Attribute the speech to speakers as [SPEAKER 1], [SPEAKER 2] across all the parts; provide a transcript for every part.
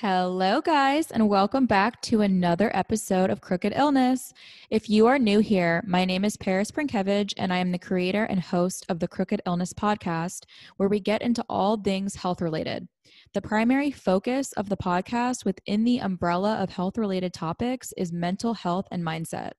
[SPEAKER 1] Hello, guys, and welcome back to another episode of Crooked Illness. If you are new here, my name is Paris Prinkevich, and I am the creator and host of the Crooked Illness podcast, where we get into all things health related. The primary focus of the podcast within the umbrella of health related topics is mental health and mindset.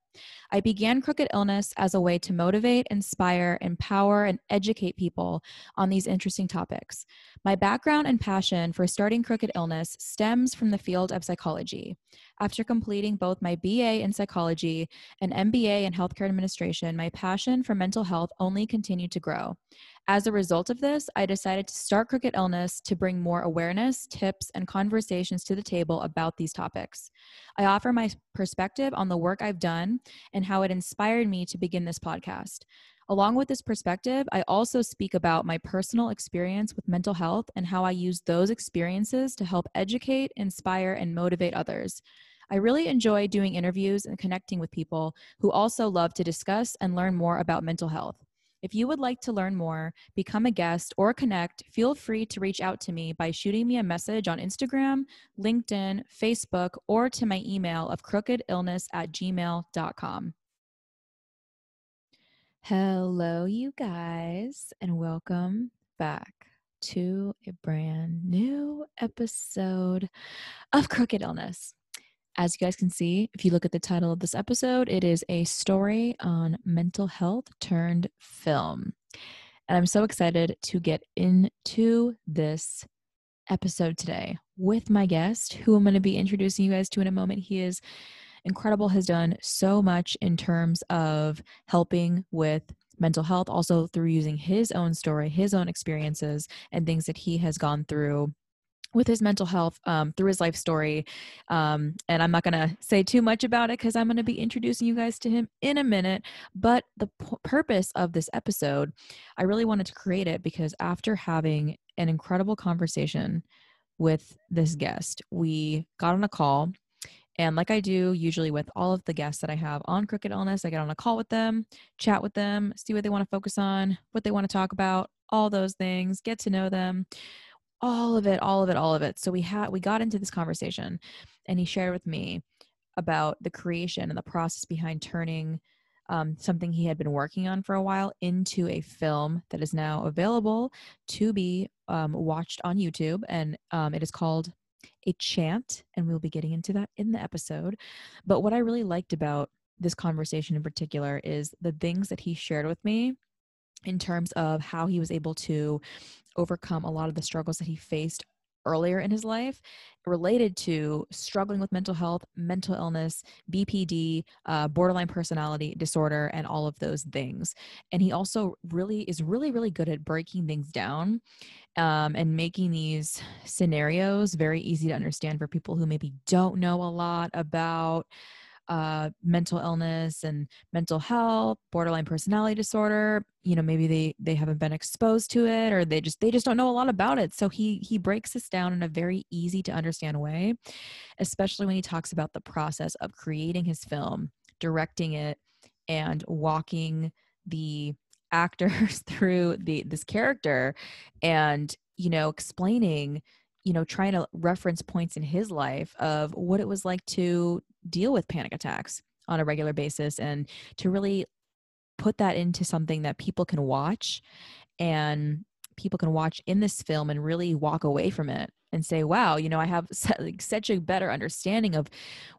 [SPEAKER 1] I began Crooked Illness as a way to motivate, inspire, empower, and educate people on these interesting topics. My background and passion for starting Crooked Illness stems from the field of psychology. After completing both my BA in psychology and MBA in healthcare administration, my passion for mental health only continued to grow. As a result of this, I decided to start Crooked Illness to bring more awareness, tips, and conversations to the table about these topics. I offer my perspective on the work I've done and how it inspired me to begin this podcast. Along with this perspective, I also speak about my personal experience with mental health and how I use those experiences to help educate, inspire, and motivate others. I really enjoy doing interviews and connecting with people who also love to discuss and learn more about mental health. If you would like to learn more, become a guest, or connect, feel free to reach out to me by shooting me a message on Instagram, LinkedIn, Facebook, or to my email of crookedillness at gmail.com. Hello, you guys, and welcome back to a brand new episode of Crooked Illness. As you guys can see, if you look at the title of this episode, it is a story on mental health turned film. And I'm so excited to get into this episode today with my guest, who I'm going to be introducing you guys to in a moment. He is incredible, has done so much in terms of helping with mental health, also through using his own story, his own experiences, and things that he has gone through with his mental health um, through his life story. Um, and I'm not going to say too much about it because I'm going to be introducing you guys to him in a minute. But the p- purpose of this episode, I really wanted to create it because after having an incredible conversation with this guest, we got on a call. And like I do usually with all of the guests that I have on Crooked Illness, I get on a call with them, chat with them, see what they want to focus on, what they want to talk about, all those things, get to know them all of it all of it all of it. So we had we got into this conversation and he shared with me about the creation and the process behind turning um, something he had been working on for a while into a film that is now available to be um, watched on youtube. And um, it is called a chant and we'll be getting into that in the episode. But what i really liked about this conversation in particular is the things that he shared with me in terms of how he was able to overcome a lot of the struggles that he faced earlier in his life related to struggling with mental health, mental illness, BPD, uh, borderline personality disorder, and all of those things. And he also really is really, really good at breaking things down um, and making these scenarios very easy to understand for people who maybe don't know a lot about uh, mental illness and mental health borderline personality disorder you know maybe they they haven't been exposed to it or they just they just don't know a lot about it. So he he breaks this down in a very easy to understand way especially when he talks about the process of creating his film directing it and walking the actors through the this character and you know explaining you know trying to reference points in his life of what it was like to deal with panic attacks on a regular basis and to really put that into something that people can watch and people can watch in this film and really walk away from it and say wow you know i have such a better understanding of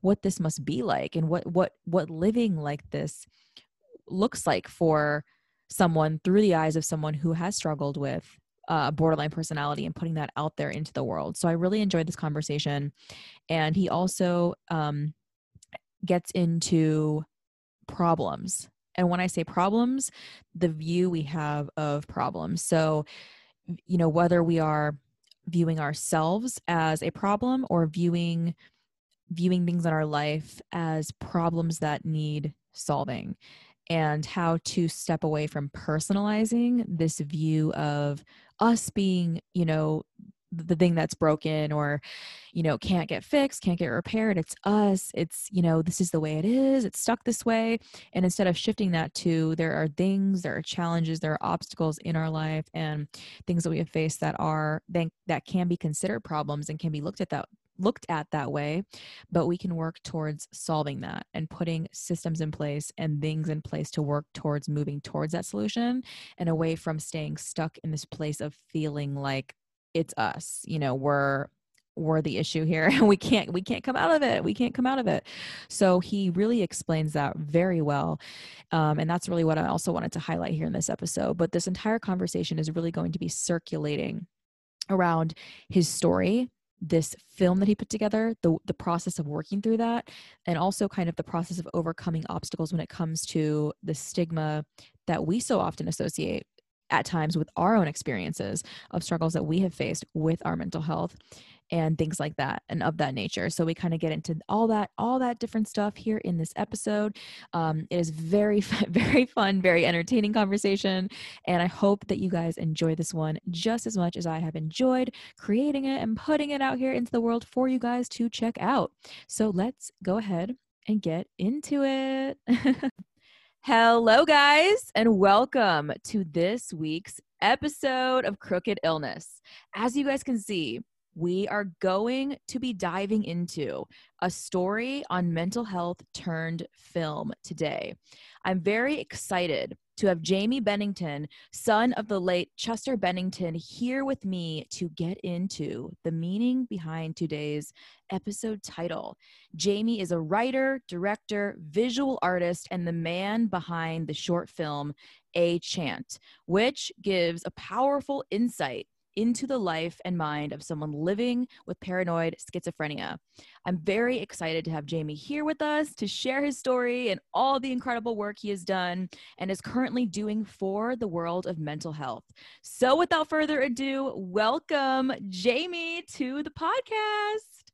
[SPEAKER 1] what this must be like and what what what living like this looks like for someone through the eyes of someone who has struggled with uh, borderline personality and putting that out there into the world so i really enjoyed this conversation and he also um, gets into problems. And when I say problems, the view we have of problems. So, you know, whether we are viewing ourselves as a problem or viewing viewing things in our life as problems that need solving and how to step away from personalizing this view of us being, you know, the thing that's broken or you know can't get fixed can't get repaired it's us it's you know this is the way it is it's stuck this way and instead of shifting that to there are things there are challenges there are obstacles in our life and things that we have faced that are that can be considered problems and can be looked at that looked at that way but we can work towards solving that and putting systems in place and things in place to work towards moving towards that solution and away from staying stuck in this place of feeling like it's us you know we're we're the issue here. And we can't we can't come out of it. We can't come out of it. So he really explains that very well um, and that's really what i also wanted to highlight here in this episode. But this entire conversation is really going to be circulating around his story this film that he put together the the process of working through that and also kind of the process of overcoming obstacles when it comes to the stigma that we so often associate at times with our own experiences of struggles that we have faced with our mental health and things like that and of that nature. So we kind of get into all that all that different stuff here in this episode. Um, it is very very fun very entertaining conversation and i hope that you guys enjoy this one just as much as i have enjoyed creating it and putting it out here into the world for you guys to check out. So let's go ahead and get into it. Hello, guys, and welcome to this week's episode of Crooked Illness. As you guys can see, we are going to be diving into a story on mental health turned film today. I'm very excited to have Jaime Bennington, son of the late Chester Bennington, here with me to get into the meaning behind today's episode title. Jaime is a writer, director, visual artist, and the man behind the short film A Chant, which gives a powerful insight into the life and mind of someone living with paranoid schizophrenia. I'm very excited to have Jaime here with us to share his story and all the incredible work he has done and is currently doing for the world of mental health. So, without further ado, welcome Jaime to the podcast.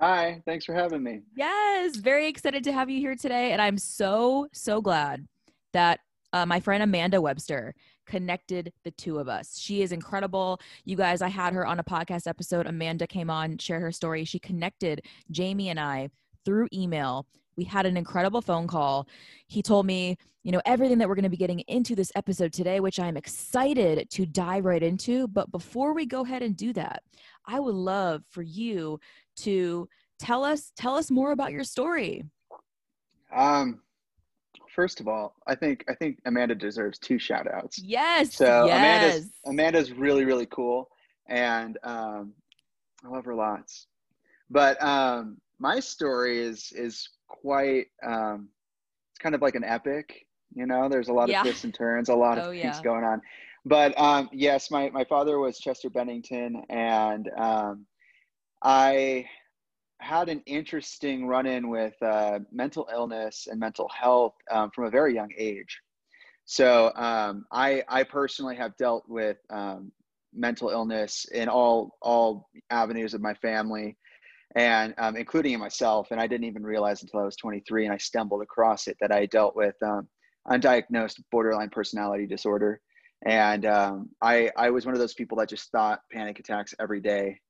[SPEAKER 2] Hi, thanks for having me.
[SPEAKER 1] Yes, very excited to have you here today. And I'm so, so glad that uh, my friend Amanda Webster connected the two of us. She is incredible. You guys, I had her on a podcast episode. Amanda came on, share her story. She connected Jaime and I through email. We had an incredible phone call. He told me, you know, everything that we're going to be getting into this episode today, which I'm excited to dive right into. But before we go ahead and do that, I would love for you to tell us tell us more about your story.
[SPEAKER 2] Um, first of all, I think I think Amanda deserves two shout outs.
[SPEAKER 1] Yes.
[SPEAKER 2] So
[SPEAKER 1] yes.
[SPEAKER 2] Amanda's Amanda's really, really cool. And um, I love her lots. But um, my story is is quite um, it's kind of like an epic, you know, there's a lot
[SPEAKER 1] Yeah.
[SPEAKER 2] of twists and turns, a lot of
[SPEAKER 1] Oh,
[SPEAKER 2] things
[SPEAKER 1] yeah.
[SPEAKER 2] going on. But um, yes, my, my father was Chester Bennington and um, I had an interesting run in with uh, mental illness and mental health um, from a very young age. So um, I, I personally have dealt with um, mental illness in all all avenues of my family, and um, including in myself. And I didn't even realize until I was 23, and I stumbled across it that I dealt with um, undiagnosed borderline personality disorder. And um, I I was one of those people that just thought panic attacks every day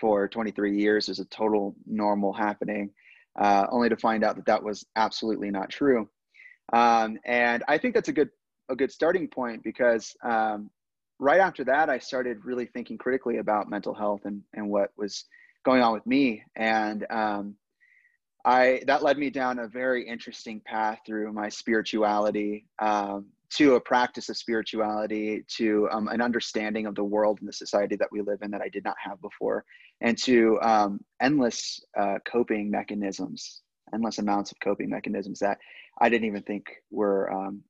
[SPEAKER 2] for 23 years is a total normal happening, uh, only to find out that that was absolutely not true. Um, and I think that's a good a good starting point because um, right after that, I started really thinking critically about mental health and and what was going on with me. And um, I that led me down a very interesting path through my spirituality. Um, to a practice of spirituality, to um, an understanding of the world and the society that we live in that I did not have before, and to um, endless uh, coping mechanisms, endless amounts of coping mechanisms that I didn't even think were, um,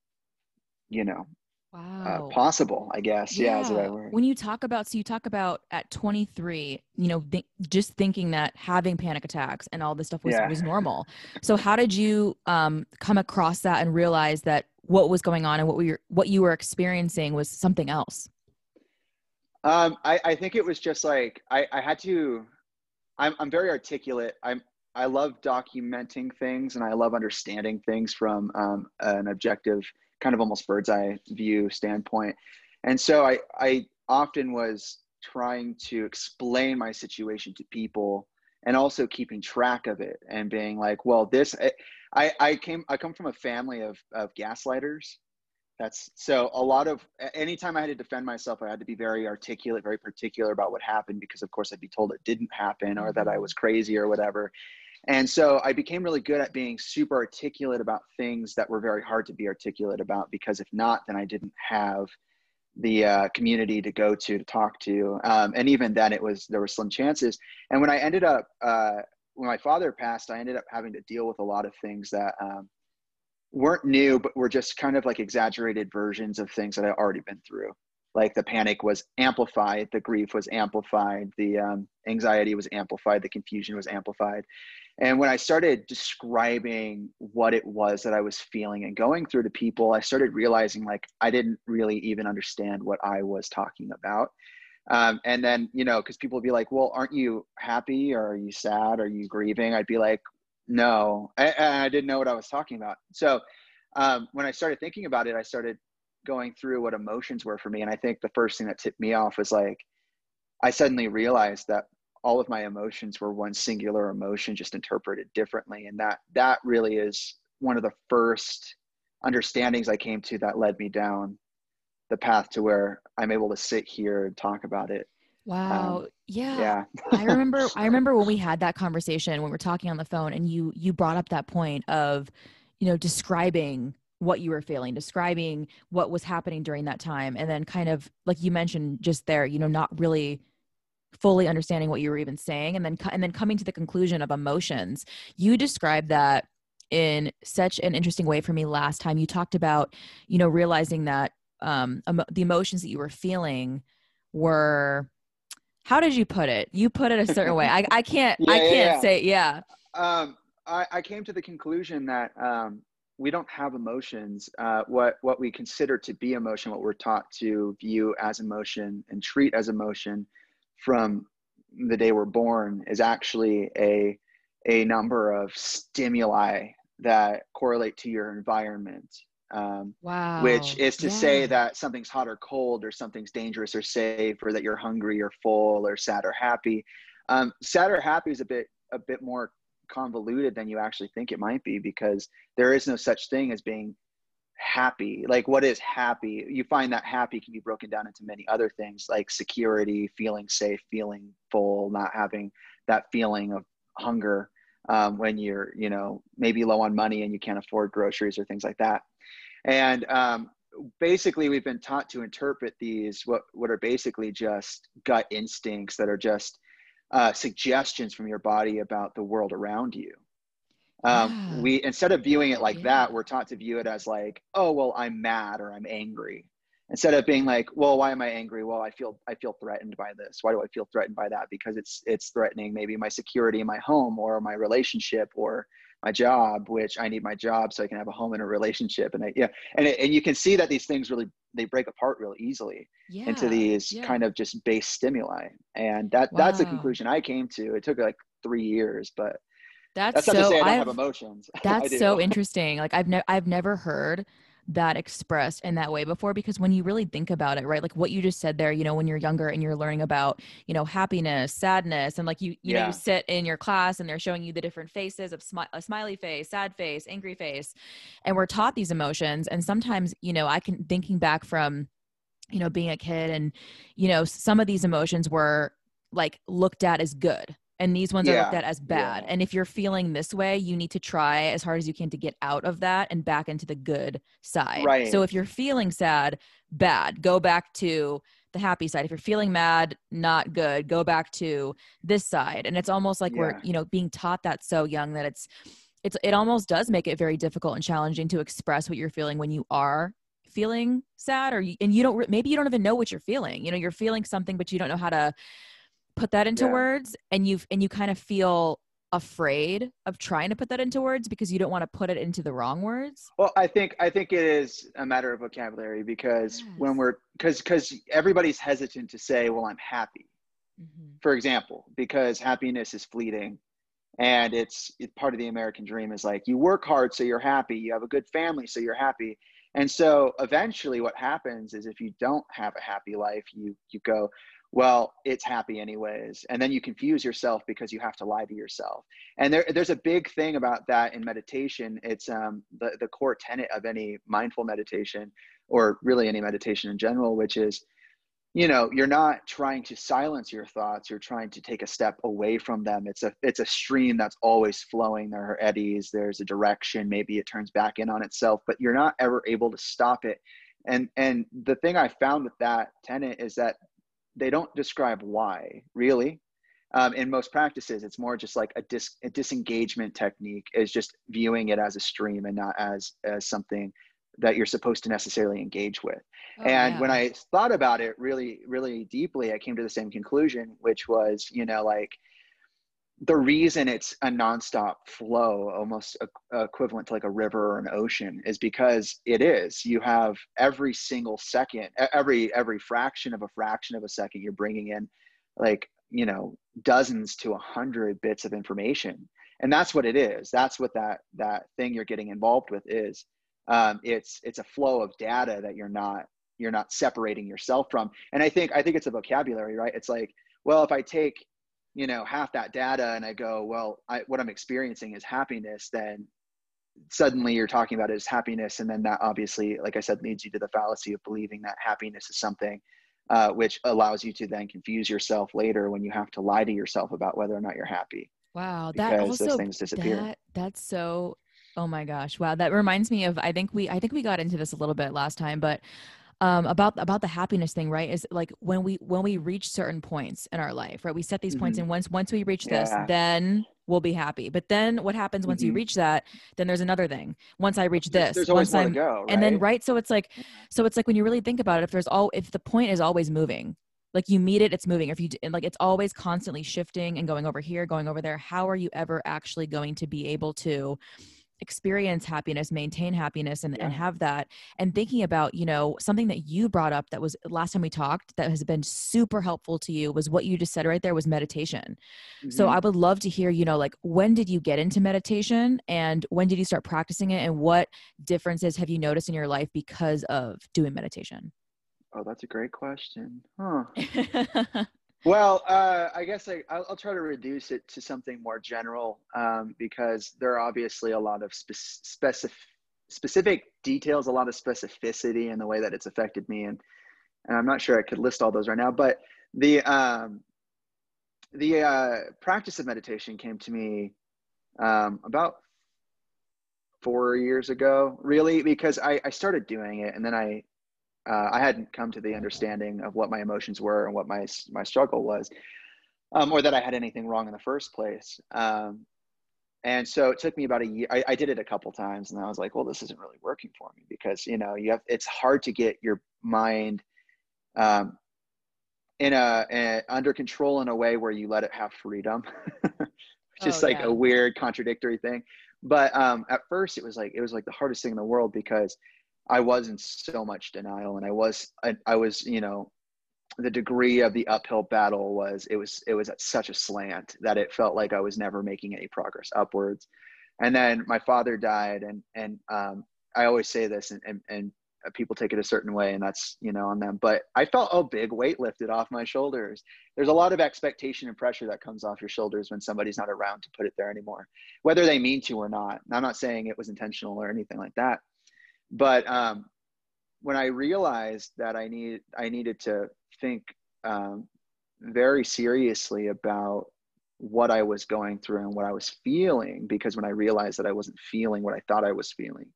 [SPEAKER 2] you know,
[SPEAKER 1] Wow.
[SPEAKER 2] uh, possible. I guess, yeah, right.
[SPEAKER 1] When you talk about, so you talk about at 23, you know, th- just thinking that having panic attacks and all this stuff was,
[SPEAKER 2] Yeah.
[SPEAKER 1] was normal. So how did you um, come across that and realize that what was going on and what we were, what you were experiencing was something else?
[SPEAKER 2] Um, I, I think it was just like I, I had to. I'm I'm very articulate. I'm I love documenting things and I love understanding things from um, an objective, kind of almost bird's eye view standpoint. And so I I often was trying to explain my situation to people and also keeping track of it and being like, well, this I I came I come from a family of of gaslighters that's so a lot of anytime I had to defend myself, I had to be very articulate, very particular about what happened because, of course, I'd be told it didn't happen or that I mm-hmm. was crazy or whatever. And so I became really good at being super articulate about things that were very hard to be articulate about because if not, then I didn't have the uh, community to go to to talk to. Um, and even then, it was there were slim chances. And when I ended up uh, when my father passed, I ended up having to deal with a lot of things that um, weren't new, but were just kind of like exaggerated versions of things that I'd already been through. Like the panic was amplified, the grief was amplified, the um, anxiety was amplified, the confusion was amplified. And when I started describing what it was that I was feeling and going through to people, I started realizing like I didn't really even understand what I was talking about. Um, and then, you know, because people would be like, well, aren't you happy or are you sad? Are you grieving? I'd be like, no, I, I didn't know what I was talking about. So um, when I started thinking about it, I started going through what emotions were for me. And I think the first thing that tipped me off was like, I suddenly realized that all of my emotions were one singular emotion, just interpreted differently. And that, that really is one of the first understandings I came to that led me down the path to where I'm able to sit here and talk about it
[SPEAKER 1] Wow. Um, yeah. Yeah. I remember I remember when we had that conversation when we were talking on the phone and you you brought up that point of, you know, describing what you were feeling, describing what was happening during that time and then kind of like you mentioned just there, you know, not really fully understanding what you were even saying and then and then coming to the conclusion of emotions. You described that in such an interesting way for me last time. You talked about, you know, realizing that um, the emotions that you were feeling were how did you put it? You put it a certain way. I, I can't yeah, I can't yeah. say yeah.
[SPEAKER 2] Um, I, I came to the conclusion that um, we don't have emotions. Uh, what what we consider to be emotion, what we're taught to view as emotion and treat as emotion from the day we're born, is actually a a number of stimuli that correlate to your environment
[SPEAKER 1] um, wow.
[SPEAKER 2] Which is to yeah. say that something's hot or cold, or something's dangerous or safe, or that you're hungry or full, or sad or happy. Um, sad or happy is a bit a bit more convoluted than you actually think it might be because there is no such thing as being happy. Like, what is happy? You find that happy can be broken down into many other things like security, feeling safe, feeling full, not having that feeling of hunger um, when you're, you know, maybe low on money and you can't afford groceries or things like that. And um, basically, we've been taught to interpret these what what are basically just gut instincts that are just uh, suggestions from your body about the world around you. Um, yeah. We instead of viewing it like yeah. that, we're taught to view it as like, oh well, I'm mad or I'm angry. Instead of being like, well, why am I angry? Well, I feel I feel threatened by this. Why do I feel threatened by that? Because it's it's threatening maybe my security in my home or my relationship or my job, which I need my job so I can have a home and a relationship. And I, yeah, and it, and you can see that these things really they break apart real easily yeah, into these yeah. kind of just base stimuli, and that wow. that's the conclusion I came to. It took like three years, but
[SPEAKER 1] that's, that's so, not to say I don't I've, have emotions. That's so interesting. Like I've never I've never heard that expressed in that way before because when you really think about it right like what you just said there you know when you're younger and you're learning about you know happiness sadness and like you you yeah. know you sit in your class and they're showing you the different faces of smi- a smiley face sad face angry face and we're taught these emotions and sometimes you know i can thinking back from you know being a kid and you know some of these emotions were like looked at as good and these ones yeah. are looked at as bad. Yeah. And if you're feeling this way, you need to try as hard as you can to get out of that and back into the good side. Right. So if you're feeling sad, bad, go back to the happy side. If you're feeling mad, not good, go back to this side. And it's almost like yeah. we're, you know, being taught that so young that it's it's it almost does make it very difficult and challenging to express what you're feeling when you are feeling sad or you, and you don't maybe you don't even know what you're feeling. You know, you're feeling something but you don't know how to put that into yeah. words and you and you kind of feel afraid of trying to put that into words because you don't want to put it into the wrong words
[SPEAKER 2] well i think i think it is a matter of vocabulary because yes. when we're because because everybody's hesitant to say well i'm happy mm-hmm. for example because happiness is fleeting and it's, it's part of the american dream is like you work hard so you're happy you have a good family so you're happy and so eventually what happens is if you don't have a happy life you you go well it's happy anyways and then you confuse yourself because you have to lie to yourself and there, there's a big thing about that in meditation it's um, the, the core tenet of any mindful meditation or really any meditation in general, which is, you know, you're not trying to silence your thoughts. You're trying to take a step away from them. It's a it's a stream that's always flowing. There are eddies. There's a direction. Maybe it turns back in on itself, but you're not ever able to stop it. And and the thing I found with that tenet is that they don't describe why really um, in most practices it's more just like a, dis- a disengagement technique is just viewing it as a stream and not as as something that you're supposed to necessarily engage with oh, and yeah. when i thought about it really really deeply i came to the same conclusion which was you know like the reason it's a nonstop flow, almost equivalent to like a river or an ocean, is because it is. You have every single second, every every fraction of a fraction of a second, you're bringing in like you know dozens to a hundred bits of information, and that's what it is. That's what that that thing you're getting involved with is. Um, it's it's a flow of data that you're not you're not separating yourself from. And I think I think it's a vocabulary, right? It's like, well, if I take you know half that data and i go well I, what i'm experiencing is happiness then suddenly you're talking about it as happiness. And then that obviously like i said leads you to the fallacy of believing that happiness is something uh, which allows you to then confuse yourself later when you have to lie to yourself about whether or not you're happy.
[SPEAKER 1] Wow that also those things disappear. that, that's so oh my gosh. Wow that reminds me of i think we i think we got into this a little bit last time but um, about about the happiness thing, right? Is like when we when we reach certain points in our life, right? We set these mm-hmm. points, and once once we reach this, yeah. then we'll be happy. But then what happens once mm-hmm. you reach that? Then there's another thing. Once I reach this,
[SPEAKER 2] there's once I'm, go, right?
[SPEAKER 1] and then right. So it's like, so it's like when you really think about it, if there's all if the point is always moving, like you meet it it's moving if you like it's always constantly shifting and going over here going over there how are you ever actually going to be able to experience happiness maintain happiness and, yeah. and have that and thinking about you know something that you brought up that was last time we talked that has been super helpful to you was what you just said right there was meditation mm-hmm. so i would love to hear you know like when did you get into meditation and when did you start practicing it and what differences have you noticed in your life because of doing meditation
[SPEAKER 2] oh that's a great question huh Well, uh, I guess I, will try to reduce it to something more general um, because there are obviously a lot of spe- specific specific details, a lot of specificity in the way that it's affected me, and and I'm not sure I could list all those right now. But the um, the uh, practice of meditation came to me um, about four years ago, really, because I, I started doing it, and then I uh, I hadn't come to the understanding of what my emotions were and what my my struggle was, um, or that I had anything wrong in the first place. Um, and so it took me about a year. I, I, did it a couple times, and I was like, "Well, this isn't really working for me because you know you have it's hard to get your mind um, in a, a, under control in a way where you let it have freedom." Just oh, like yeah. a weird contradictory thing. But um, at first, it was like it was like the hardest thing in the world because I was in so much denial, and I was I, I was you know the degree of the uphill battle was it was it was at such a slant that it felt like I was never making any progress upwards. And then my father died, and and um, I always say this, and, and and people take it a certain way, and that's you know on them. But I felt a big weight lifted off my shoulders. There's a lot of expectation and pressure that comes off your shoulders when somebody's not around to put it there anymore, whether they mean to or not. I'm not saying it was intentional or anything like that but um, when I realized that I need I needed to think um, very seriously about what I was going through and what I was feeling, because when I realized that I wasn't feeling what I thought I was feeling,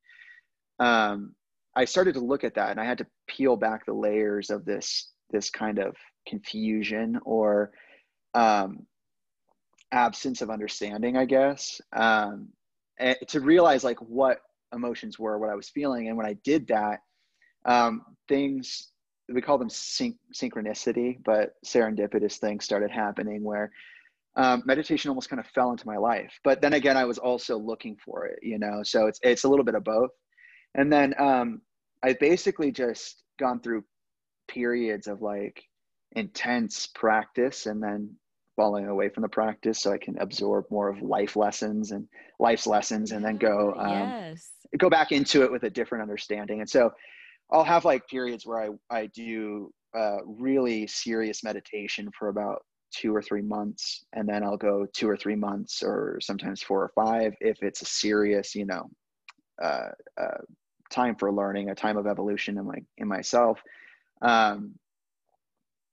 [SPEAKER 2] um, I started to look at that, and I had to peel back the layers of this this kind of confusion or um, absence of understanding, I guess, um, to realize like what emotions were, what I was feeling. And when I did that, um, things, we call them syn- synchronicity, but serendipitous things started happening where um, meditation almost kind of fell into my life. But then again, I was also looking for it, you know, so it's, it's a little bit of both. And then um, I basically just gone through periods of like intense practice and then falling away from the practice so I can absorb more of life lessons and life's lessons and then go um, yes. go back into it with a different understanding. And so I'll have like periods where I, I do uh, really serious meditation for about two or three months and then I'll go two or three months or sometimes four or five if it's a serious, you know, uh, uh, time for learning, a time of evolution in my in myself. Um,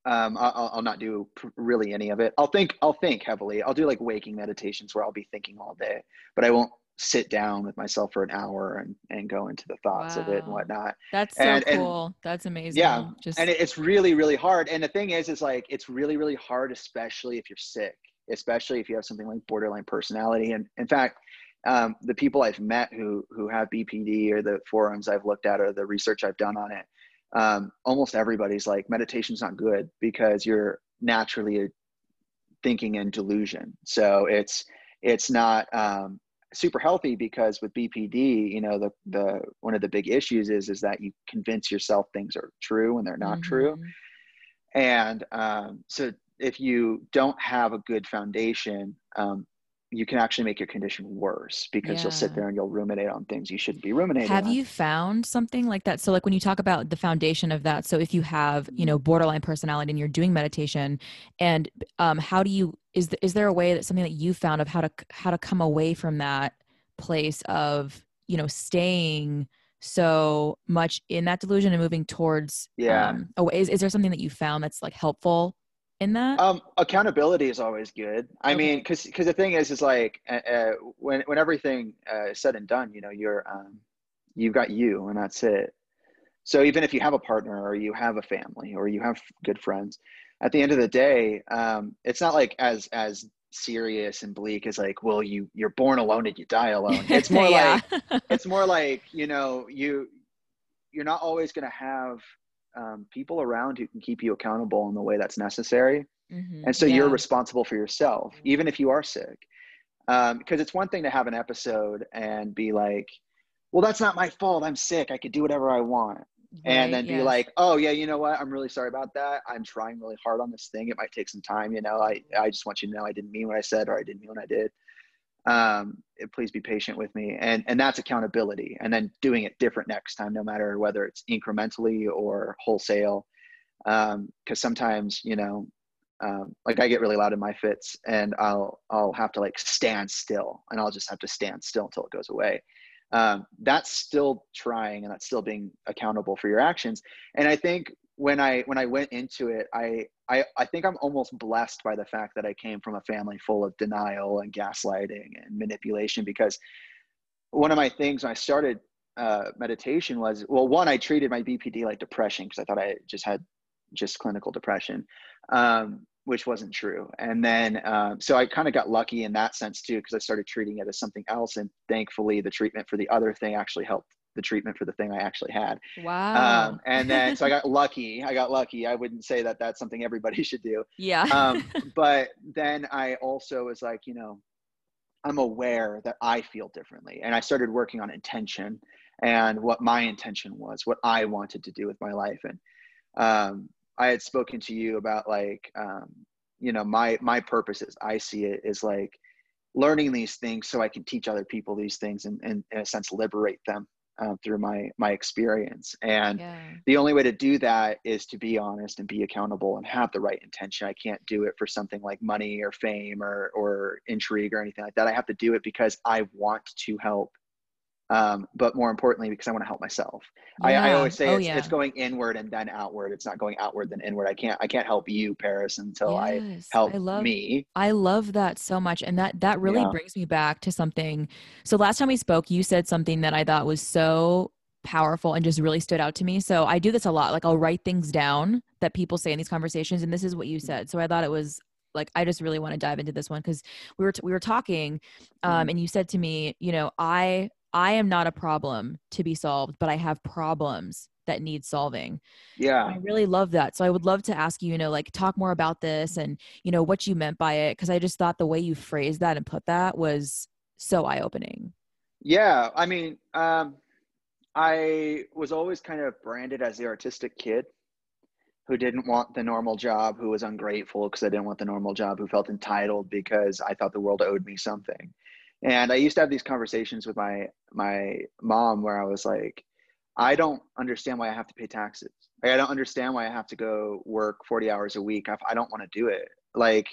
[SPEAKER 2] um, I'll, I'll not do really any of it. I'll think I'll think heavily. I'll do like waking meditations where I'll be thinking all day, but I won't sit down with myself for an hour and, and go into the thoughts wow. of it and whatnot.
[SPEAKER 1] That's so and, cool. And, That's amazing.
[SPEAKER 2] Yeah. Just... And it's really, really hard. And the thing is, is like, it's really, really hard, especially if you're sick, especially if you have something like borderline personality. And in fact, um, the people I've met who, who have BPD or the forums I've looked at or the research I've done on it, um, almost everybody's like meditation's not good because you're naturally thinking in delusion. So it's, it's not, um, super healthy because with BPD, you know, the the one of the big issues is is that you convince yourself things are true when they're not mm-hmm. true. And um, so if you don't have a good foundation, um, you can actually make your condition worse because yeah. you'll sit there and you'll ruminate on things you shouldn't be ruminating.
[SPEAKER 1] Have
[SPEAKER 2] on.
[SPEAKER 1] you found something like that? So, like when you talk about the foundation of that, so if you have, you know, borderline personality and you're doing meditation, and um, how do you is is there a way that something that you found of how to how to come away from that place of you know staying so much in that delusion and moving towards
[SPEAKER 2] yeah um,
[SPEAKER 1] away? Is, is there something that you found that's like helpful in that?
[SPEAKER 2] Um, accountability is always good. I okay. mean, because because the thing is, is like uh, uh, when when everything uh, is said and done, you know, you're um, you've got you, and that's it. So even if you have a partner or you have a family or you have good friends, at the end of the day, um, it's not like as as serious and bleak as like, well, you you're born alone and you die alone. It's more like it's more like you know you you're not always going to have um, people around who can keep you accountable in the way that's necessary. Mm-hmm. And so yeah. you're responsible for yourself, even if you are sick. Um, because it's one thing to have an episode and be like, well, that's not my fault. I'm sick. I could do whatever I want. Right, and then be like, oh yeah, you know what? I'm really sorry about that. I'm trying really hard on this thing. It might take some time. You know, I, I just want you to know I didn't mean what I said or I didn't mean what I did um, please be patient with me. And and that's accountability and then doing it different next time no matter whether it's incrementally or wholesale. Um, because um, sometimes you know um, like i get really loud in my fits and i'll i'll have to like stand still and i'll just have to stand still until it goes away. Um, that's still trying and that's still being accountable for your actions. And i think when I when I went into it, I, I I think I'm almost blessed by the fact that I came from a family full of denial and gaslighting and manipulation because one of my things when I started uh, meditation was well one I treated my BPD like depression because I thought I just had just clinical depression, um, which wasn't true. And then um, so I kind of got lucky in that sense too because I started treating it as something else, and thankfully the treatment for the other thing actually helped the treatment for the thing I actually had.
[SPEAKER 1] Wow.
[SPEAKER 2] Um, and then, so I got lucky. I got lucky. I wouldn't say that that's something everybody should do.
[SPEAKER 1] Yeah.
[SPEAKER 2] um, but then I also was like, you know, I'm aware that I feel differently. And I started working on intention and what my intention was, what I wanted to do with my life. And um, I had spoken to you about like, um, you know, my, my purpose is I see it is like learning these things so I can teach other people these things and, and in a sense, liberate them uh, through my my experience. And yeah. the only way to do that is to be honest and be accountable and have the right intention. I can't do it for something like money or fame or or intrigue or anything like that. I have to do it because i want to help um, but more importantly because i want to help myself yeah. I, I, always say oh, it's, yeah. it's, going inward and then outward it's not going outward then inward i can't i can't help you paris until yes, i help
[SPEAKER 1] I love,
[SPEAKER 2] me
[SPEAKER 1] i love that so much and that that really yeah. brings me back to something so last time we spoke you said something that i thought was so powerful and just really stood out to me so i do this a lot like i'll write things down that people say in these conversations and this is what you said so i thought it was like I just really want to dive into this one because we were t- we were talking, um, mm-hmm. and you said to me, you know, I I am not a problem to be solved, but I have problems that need solving.
[SPEAKER 2] Yeah.
[SPEAKER 1] I really love that. So I would love to ask you, you know, like talk more about this and, you know, what you meant by it. Cause I just thought the way you phrased that and put that was so eye opening.
[SPEAKER 2] Yeah. I mean, um, I was always kind of branded as the artistic kid who didn't want the normal job, who was ungrateful because I didn't want the normal job, who felt entitled because I thought the world owed me something. And I used to have these conversations with my my mom where I was like, I don't understand why I have to pay taxes. Like, I don't understand why I have to go work 40 hours a week. I, I don't want to do it. Like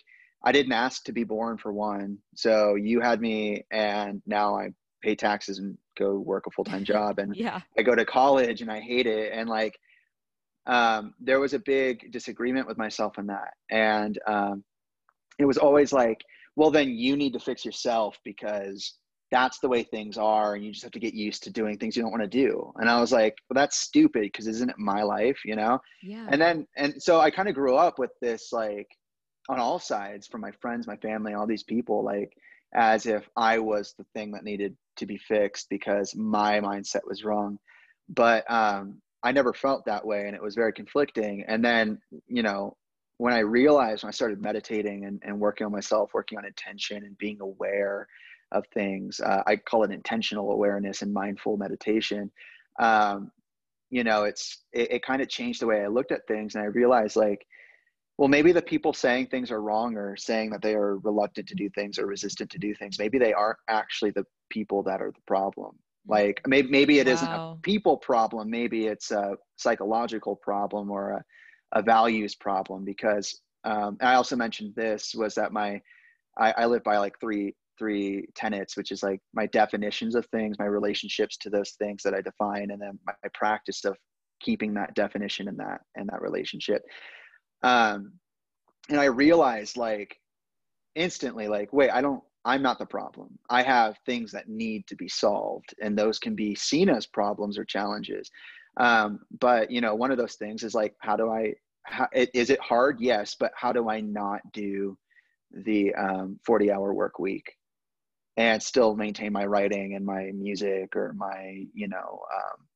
[SPEAKER 2] I didn't ask to be born for one. So you had me and now I pay taxes and go work a full-time job and
[SPEAKER 1] yeah
[SPEAKER 2] i go to college and i hate it and like um, there was a big disagreement with myself in that and um, it was always like well then you need to fix yourself because that's the way things are and you just have to get used to doing things you don't want to do. And i was like well that's stupid because isn't it my life you know?
[SPEAKER 1] Yeah.
[SPEAKER 2] And then and so i kind of grew up with this like on all sides from my friends my family all these people like as if i was the thing that needed to be fixed because my mindset was wrong. But um i never felt that way and it was very conflicting. And then you know when i realized when i started meditating and, and working on myself working on intention and being aware of things. Uh, I call it intentional awareness and mindful meditation. Um, you know, it's it, it kind of changed the way I looked at things, and I realized like, well, maybe the people saying things are wrong or saying that they are reluctant to do things or resistant to do things, maybe they aren't actually the people that are the problem. Mm. Like maybe maybe it wow. not a people problem, maybe it's a psychological problem or a, a values problem. Because um, I also mentioned this was that my I, I live by like three three tenets, which is like my definitions of things, my relationships to those things that I define, and then my, my practice of keeping that definition and that and that relationship. Um, and I realized like instantly, like, wait, I don't, I'm not the problem. I have things that need to be solved, and those can be seen as problems or challenges. Um, but you know, one of those things is like, how do I? How, is it hard? Yes, but how do I not do the um, 40 hour work week and still maintain my writing and my music or my you know um,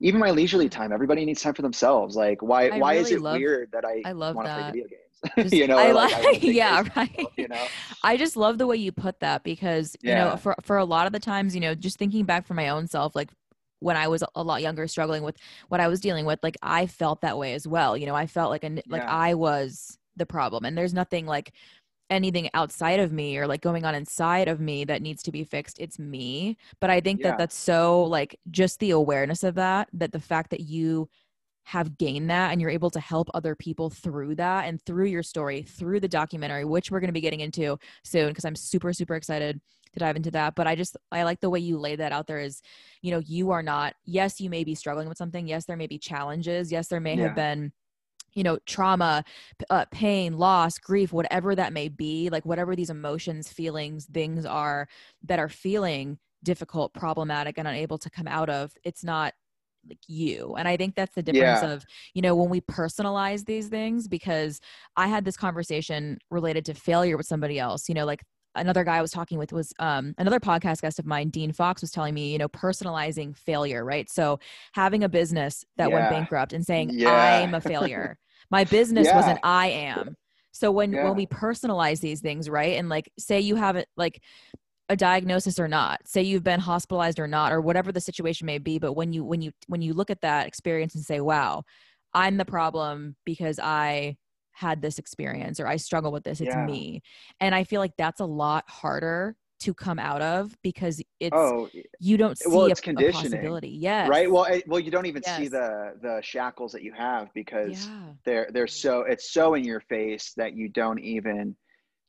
[SPEAKER 2] even my leisurely time everybody needs time for themselves like why
[SPEAKER 1] I
[SPEAKER 2] why
[SPEAKER 1] really
[SPEAKER 2] is it
[SPEAKER 1] love,
[SPEAKER 2] weird that i,
[SPEAKER 1] I love
[SPEAKER 2] want
[SPEAKER 1] that.
[SPEAKER 2] to play video games
[SPEAKER 1] Just,
[SPEAKER 2] you know
[SPEAKER 1] I
[SPEAKER 2] like,
[SPEAKER 1] like, yeah right
[SPEAKER 2] you know
[SPEAKER 1] i just love the way you put that because you know for for a lot of the times you know just thinking back for my own self like when I was a lot younger, struggling with what I was dealing with, like I felt that way as well. You know, I felt like a, like
[SPEAKER 2] Yeah.
[SPEAKER 1] I was the problem, and there's nothing like anything outside of me or like going on inside of me that needs to be fixed it's me but i think
[SPEAKER 2] Yeah.
[SPEAKER 1] that that's so like just the awareness of that that the fact that you have gained that and you're able to help other people through that and through your story through the documentary which we're going to be getting into soon because i'm super super excited to dive into that. But i just i like the way you lay that out there is you know you are not yes you may be struggling with something. Yes there may be challenges. Yes there may
[SPEAKER 2] Yeah.
[SPEAKER 1] have been you know trauma uh, pain loss grief whatever that may be like whatever these emotions feelings things are that are feeling difficult problematic and unable to come out of it's not like you and i think that's the difference
[SPEAKER 2] Yeah.
[SPEAKER 1] of you know when we personalize these things because i had this conversation related to failure with somebody else you know like another guy i was talking with was um, another podcast guest of mine dean fox was telling me you know personalizing failure right so having a business that went bankrupt and saying
[SPEAKER 2] Yeah.
[SPEAKER 1] i'm a failure my business was
[SPEAKER 2] Yeah.
[SPEAKER 1] an i am so when
[SPEAKER 2] Yeah.
[SPEAKER 1] when we personalize these things right and like say you haven't like a diagnosis or not say you've been hospitalized or not or whatever the situation may be but when you when you when you look at that experience and say wow i'm the problem because i had this experience or i struggle with this it's
[SPEAKER 2] Yeah.
[SPEAKER 1] me. And i feel like that's a lot harder to come out of because it's
[SPEAKER 2] oh
[SPEAKER 1] you don't eh, see
[SPEAKER 2] well, it's
[SPEAKER 1] a
[SPEAKER 2] conditioning,
[SPEAKER 1] possibility. Yes.
[SPEAKER 2] right? Well it, well you don't even see the the shackles that you have because
[SPEAKER 1] yeah.
[SPEAKER 2] they're they're so it's so in your face that you don't even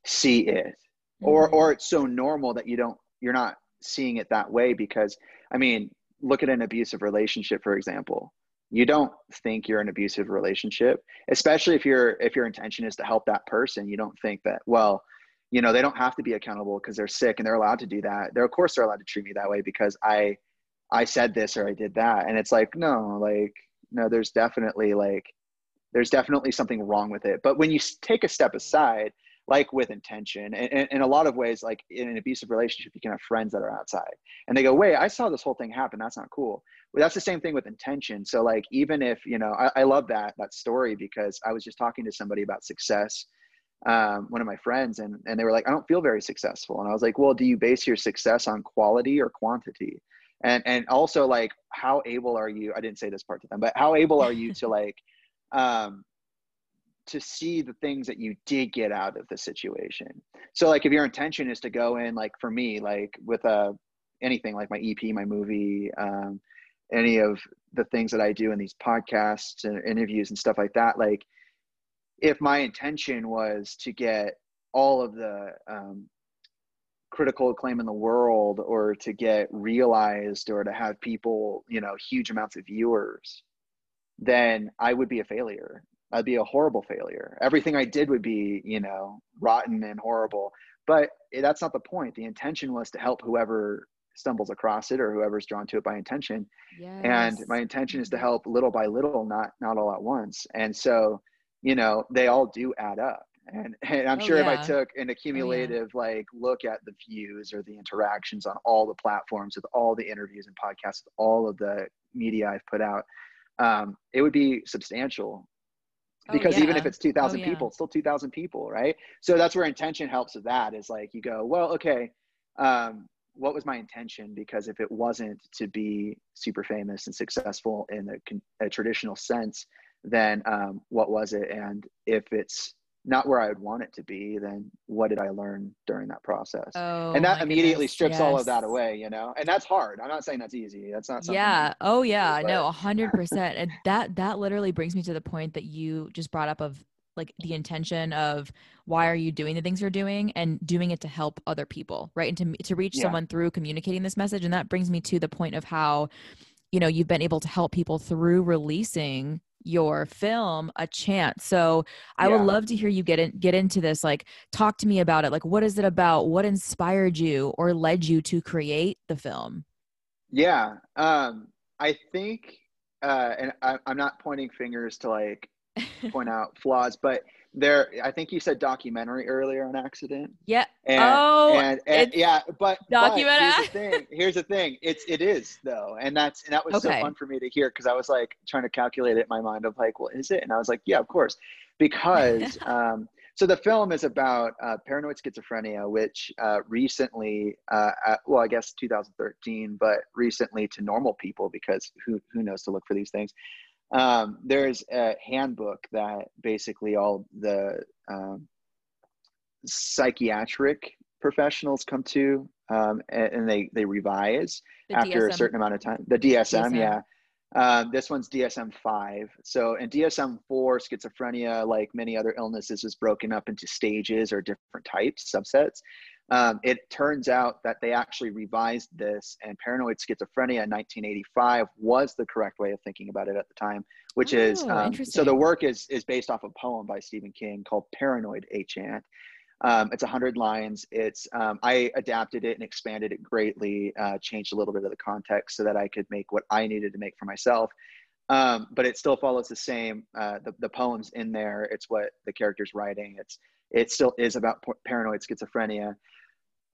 [SPEAKER 2] see it or
[SPEAKER 1] Mhm.
[SPEAKER 2] or it's so normal that you don't you're not seeing it that way because i mean look at an abusive relationship for example. You don't think you're an abusive relationship especially if your if your intention is to help that person. You don't think that well you know they don't have to be accountable because they're sick and they're allowed to do that. They're of course they're allowed to treat me that way because i i said this or i did that. And it's like no like no there's definitely like there's definitely something wrong with it. But when you take a step aside like with intention and, in a lot of ways like in an abusive relationship you can have friends that are outside and they go wait i saw this whole thing happen. That's not cool. That's the same thing with intention. So like even if you know I, I love that that story because i was just talking to somebody about success um, one of my friends and, and they were like i don't feel very successful. And i was like well do you base your success on quality or quantity? And and also like how able are you i didn't say this part to them but how able are you to like um to see the things that you did get out of the situation so like if your intention is to go in like for me like with a anything like my ep my movie um any of the things that i do in these podcasts and interviews and stuff like that like if my intention was to get all of the um, critical acclaim in the world or to get realized or to have people, you know, huge amounts of viewers, then I would be a failure. I'd be a horrible failure. Everything I did would be, you know, rotten and horrible. But that's not the point. The intention was to help whoever stumbles across it or whoever's drawn to it by intention. Yes. And my intention is to mm-hmm. help little by little, not not all at once. And so, you know, they all do add up and, and i'm oh, sure yeah. if i took an accumulative oh, yeah. like look at the views or the interactions on all the platforms with all the interviews and podcasts all of the media i've put out um, it would be substantial because oh, yeah. even if it's 2000 people it's still 2000 people right? So that's where intention helps with that is like you go well okay um, what was my intention? Because if it wasn't to be super famous and successful in a, a traditional sense then um, what was it? And if it's not where I would want it to be, then what did I learn during that process? Oh, and that immediately goodness. strips yes. all of that away, you know. And that's hard. I'm not saying that's easy. That's not something.
[SPEAKER 1] Yeah. Oh yeah. Do, no, a hundred percent. And that that literally brings me to the point that you just brought up of like the intention of why are you doing the things you're doing and doing it to help other people, right? And to to reach yeah. someone through communicating this message. And that brings me to the point of how you know you've been able to help people through releasing your film a chance. So I yeah. would love to hear you get in, get into this. Like, talk to me about it. Like, what is it about? What inspired you or led you to create the film?
[SPEAKER 2] Yeah, um, I think, uh, and I, I'm not pointing fingers to like point out flaws, but there i think you said documentary earlier on accident
[SPEAKER 1] yeah
[SPEAKER 2] and,
[SPEAKER 1] oh
[SPEAKER 2] and, and yeah but, documentary. but here's the thing here's the thing it's it is though and that's and that was okay. so fun for me to hear because i was like trying to calculate it in my mind of like well is it and i was like yeah of course because um so the film is about uh, paranoid schizophrenia, which uh, recently, uh, at, well, I guess 2013, but recently to normal people because who who knows to look for these things um, there's a handbook that basically all the um, psychiatric professionals come to um, and, and, they they revise the after DSM. a certain amount of time. The DSM, DSM. yeah. Um, this one's DSM five. So in DSM four, schizophrenia, like many other illnesses, is broken up into stages or different types, subsets. Um, it turns out that they actually revised this, and paranoid schizophrenia in 1985 was the correct way of thinking about it at the time, which oh, is um, so the work is is based off a poem by Stephen King called Paranoid A Chant. Um, it's 100 lines. It's um, I adapted it and expanded it greatly, uh, changed a little bit of the context so that I could make what I needed to make for myself. Um, but it still follows the same. Uh, the the poems in there. It's what the character's writing. It's it still is about paranoid schizophrenia.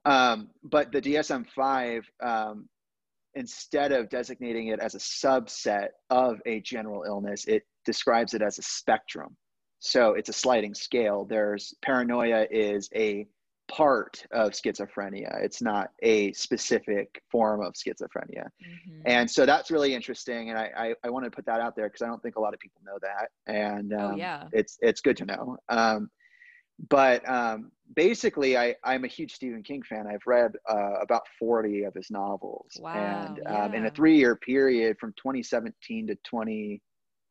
[SPEAKER 2] Um, but the DSM 5, um, instead of designating it as a subset of a general illness, it describes it as a spectrum. So it's a sliding scale. There's paranoia is a part of schizophrenia. It's not a specific form of schizophrenia. Mm-hmm. And so that's really interesting. And I, I, I want to put that out there because I don't think a lot of people know that. And oh, um, oh, yeah. it's, it's good to know. Um, but um, basically, I, I'm a huge Stephen King fan. I've read uh, about 40 of his novels. Wow, and yeah. um, in a three year period from 2017 to 20,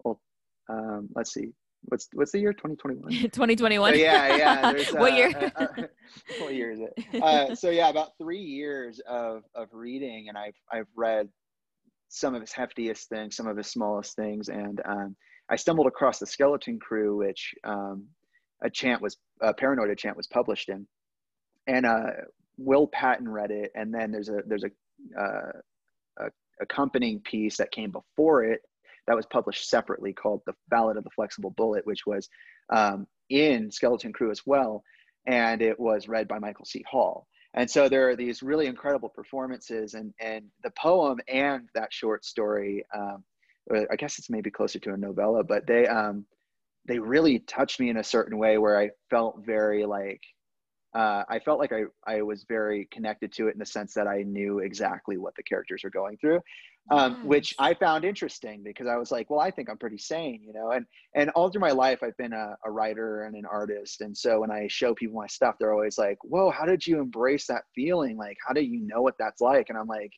[SPEAKER 2] well, um, let's see, what's what's the year? 2021
[SPEAKER 1] 2021
[SPEAKER 2] so yeah yeah uh,
[SPEAKER 1] what year?
[SPEAKER 2] uh, uh, what year is it? Uh, so yeah about three years of of reading and i've i've read some of his heftiest things some of his smallest things and um, i stumbled across the skeleton crew which um, a chant was a paranoid a chant was published in. And uh, will patton read it and then there's a there's a, uh, a accompanying piece that came before it that was published separately called the ballad of the flexible bullet which was um, in skeleton crew as well and it was read by michael c. Hall. And so there are these really incredible performances and and the poem and that short story um, i guess it's maybe closer to a novella but they um, they really touched me in a certain way where I felt very like uh, I felt like I, I was very connected to it in the sense that I knew exactly what the characters are going through, um, yes. which I found interesting because I was like, well, I think I'm pretty sane, you know, and, and all through my life, I've been a, a writer and an artist. And so when I show people my stuff, they're always like, whoa, how did you embrace that feeling? Like, how do you know what that's like? And I'm like,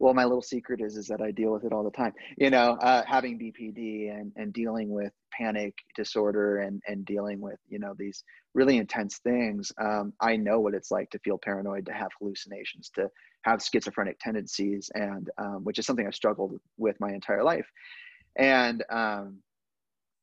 [SPEAKER 2] well, my little secret is is that I deal with it all the time. You know, uh, having BPD and and dealing with panic disorder and and dealing with you know these really intense things. Um, I know what it's like to feel paranoid, to have hallucinations, to have schizophrenic tendencies, and um, which is something I've struggled with my entire life. And um,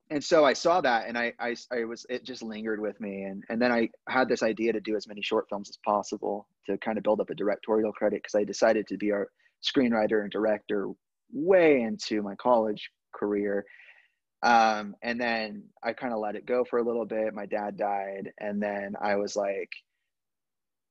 [SPEAKER 2] and so I saw that and I, I, I was, it just lingered with me. And, and then I had this idea to do as many short films as possible to kind of build up a directorial credit because I decided to be a screenwriter and director way into my college career. Um, and then I kind of let it go for a little bit. My dad died. And then I was like,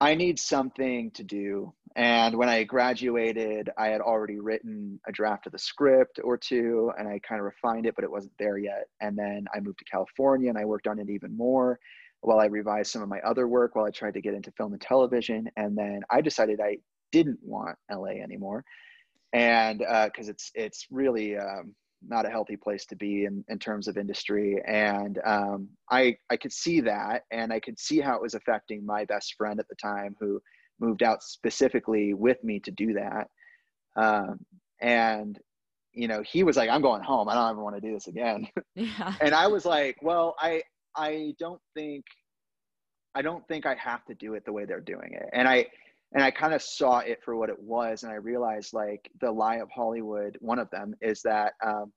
[SPEAKER 2] I need something to do. And when I graduated, I had already written a draft of the script or two, and I kind of refined it, but it wasn't there yet. And then I moved to California and I worked on it even more while I revised some of my other work while I tried to get into film and television. And then I decided I didn't want LA anymore. And because uh, it's it's really um, not a healthy place to be in, in terms of industry. And um, I, I could see that. And I could see how it was affecting my best friend at the time who moved out specifically with me to do that. Um, and, you know, he was like, I'm going home. I don't ever want to do this again. Yeah. and I was like, well, I, I don't think, I don't think I have to do it the way they're doing it. And I, and I kind of saw it for what it was, and I realized like the lie of Hollywood. One of them is that um,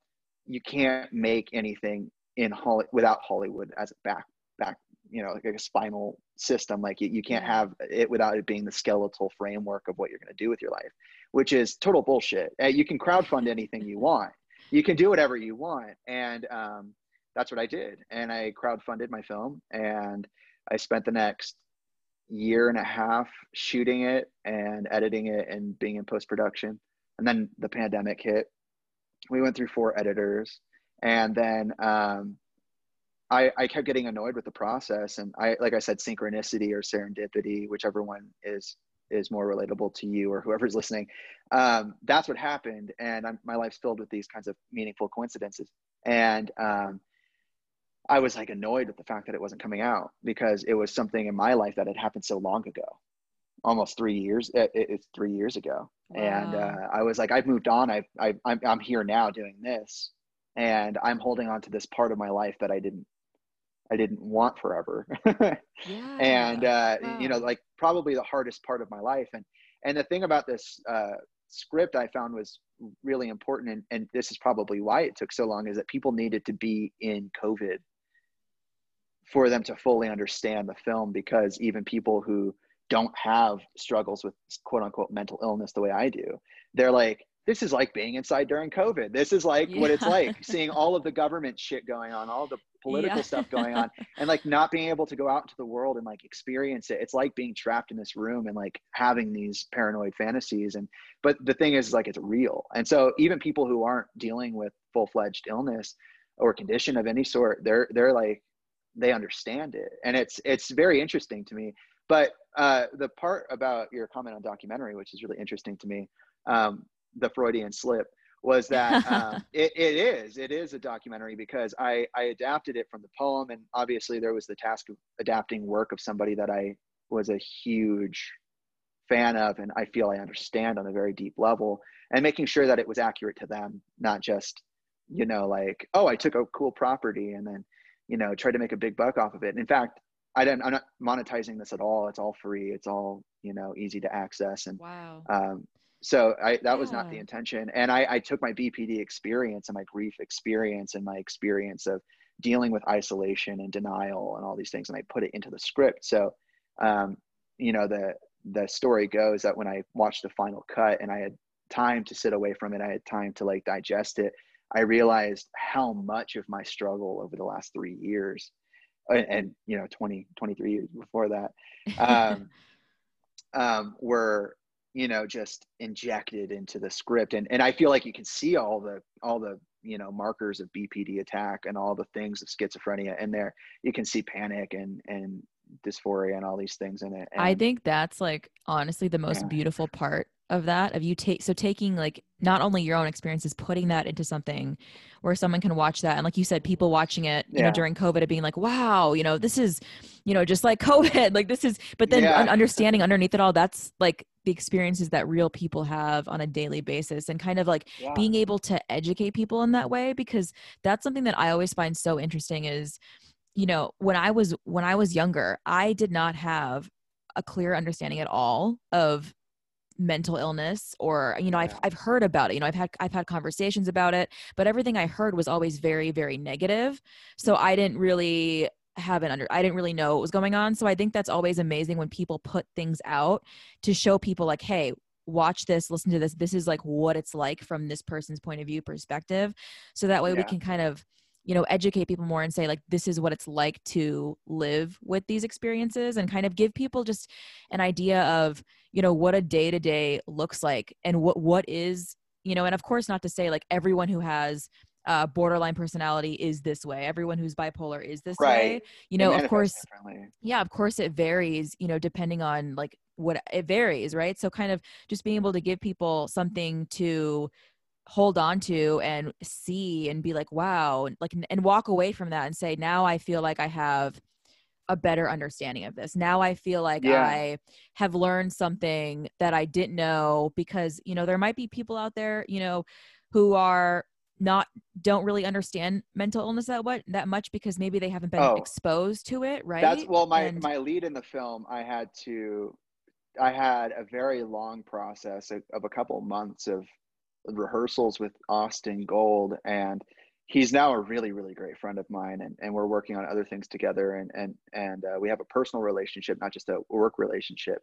[SPEAKER 2] you can't make anything in Holly without Hollywood as a back back you know like a spinal system. Like you, you can't have it without it being the skeletal framework of what you're going to do with your life, which is total bullshit. Uh, you can crowdfund anything you want. You can do whatever you want, and um, that's what I did. And I crowdfunded my film, and I spent the next year and a half shooting it and editing it and being in post production. And then the pandemic hit. We went through four editors, and then um, I, I kept getting annoyed with the process. And I, like I said, synchronicity or serendipity, whichever one is is more relatable to you or whoever's listening. Um, that's what happened, and I'm, my life's filled with these kinds of meaningful coincidences. And um, I was like annoyed with the fact that it wasn't coming out because it was something in my life that had happened so long ago, almost three years. It, it's three years ago, wow. and uh, I was like, I've moved on. I, I, I'm, I'm here now doing this, and I'm holding on to this part of my life that I didn't, I didn't want forever. yeah. And uh, wow. you know, like probably the hardest part of my life. And and the thing about this uh, script I found was really important, and, and this is probably why it took so long, is that people needed to be in COVID for them to fully understand the film because even people who don't have struggles with quote unquote mental illness the way I do, they're like, this is like being inside during COVID. This is like yeah. what it's like seeing all of the government shit going on, all the political yeah. stuff going on, and like not being able to go out into the world and like experience it. It's like being trapped in this room and like having these paranoid fantasies. And but the thing is, is like it's real. And so even people who aren't dealing with full fledged illness or condition of any sort, they're they're like they understand it. And it's it's very interesting to me. But uh, the part about your comment on documentary which is really interesting to me um, the freudian slip was that um, it, it is it is a documentary because I, I adapted it from the poem. And obviously there was the task of adapting work of somebody that i was a huge fan of and i feel i understand on a very deep level and making sure that it was accurate to them not just you know like oh i took a cool property and then you know, try to make a big buck off of it. And in fact, I don't, I'm not monetizing this at all. It's all free. It's all, you know, easy to access. And,
[SPEAKER 1] wow.
[SPEAKER 2] Um, so I, that yeah. was not the intention. And I, I took my BPD experience and my grief experience and my experience of dealing with isolation and denial and all these things. And I put it into the script. So, um, you know, the, the story goes that when I watched the final cut and I had time to sit away from it, I had time to like digest it. I realized how much of my struggle over the last three years and, and you know 20 23 years before that um, um, were you know just injected into the script. And and I feel like you can see all the all the you know markers of BPD attack and all the things of schizophrenia in there. You can see panic and and dysphoria and all these things in it. And,
[SPEAKER 1] I think that's like honestly the most yeah. beautiful part of that of you take so taking like not only your own experiences putting that into something where someone can watch that and like you said people watching it you yeah. know during covid of being like wow you know this is you know just like covid like this is but then yeah. understanding underneath it all that's like the experiences that real people have on a daily basis and kind of like yeah. being able to educate people in that way because that's something that i always find so interesting is you know when i was when i was younger i did not have a clear understanding at all of mental illness or you know I've I've heard about it you know I've had I've had conversations about it but everything I heard was always very very negative so I didn't really have an under I didn't really know what was going on so I think that's always amazing when people put things out to show people like hey watch this listen to this this is like what it's like from this person's point of view perspective so that way yeah. we can kind of you know educate people more and say like this is what it's like to live with these experiences and kind of give people just an idea of you know what a day to day looks like and what what is you know and of course not to say like everyone who has uh, borderline personality is this way. Everyone who's bipolar is this right. way. You know, of course, yeah, of course it varies, you know, depending on like what it varies, right? So kind of just being able to give people something to hold on to and see and be like wow like and walk away from that and say now i feel like i have a better understanding of this. Now i feel like yeah. i have learned something that i didn't know because you know there might be people out there you know who are not don't really understand mental illness that what that much because maybe they haven't been oh, exposed to it right?
[SPEAKER 2] that's well my and, my lead in the film i had to i had a very long process of, of a couple months of rehearsals with Austin Gold, and he's now a really really great friend of mine, and, and we're working on other things together, and and and uh, we have a personal relationship, not just a work relationship,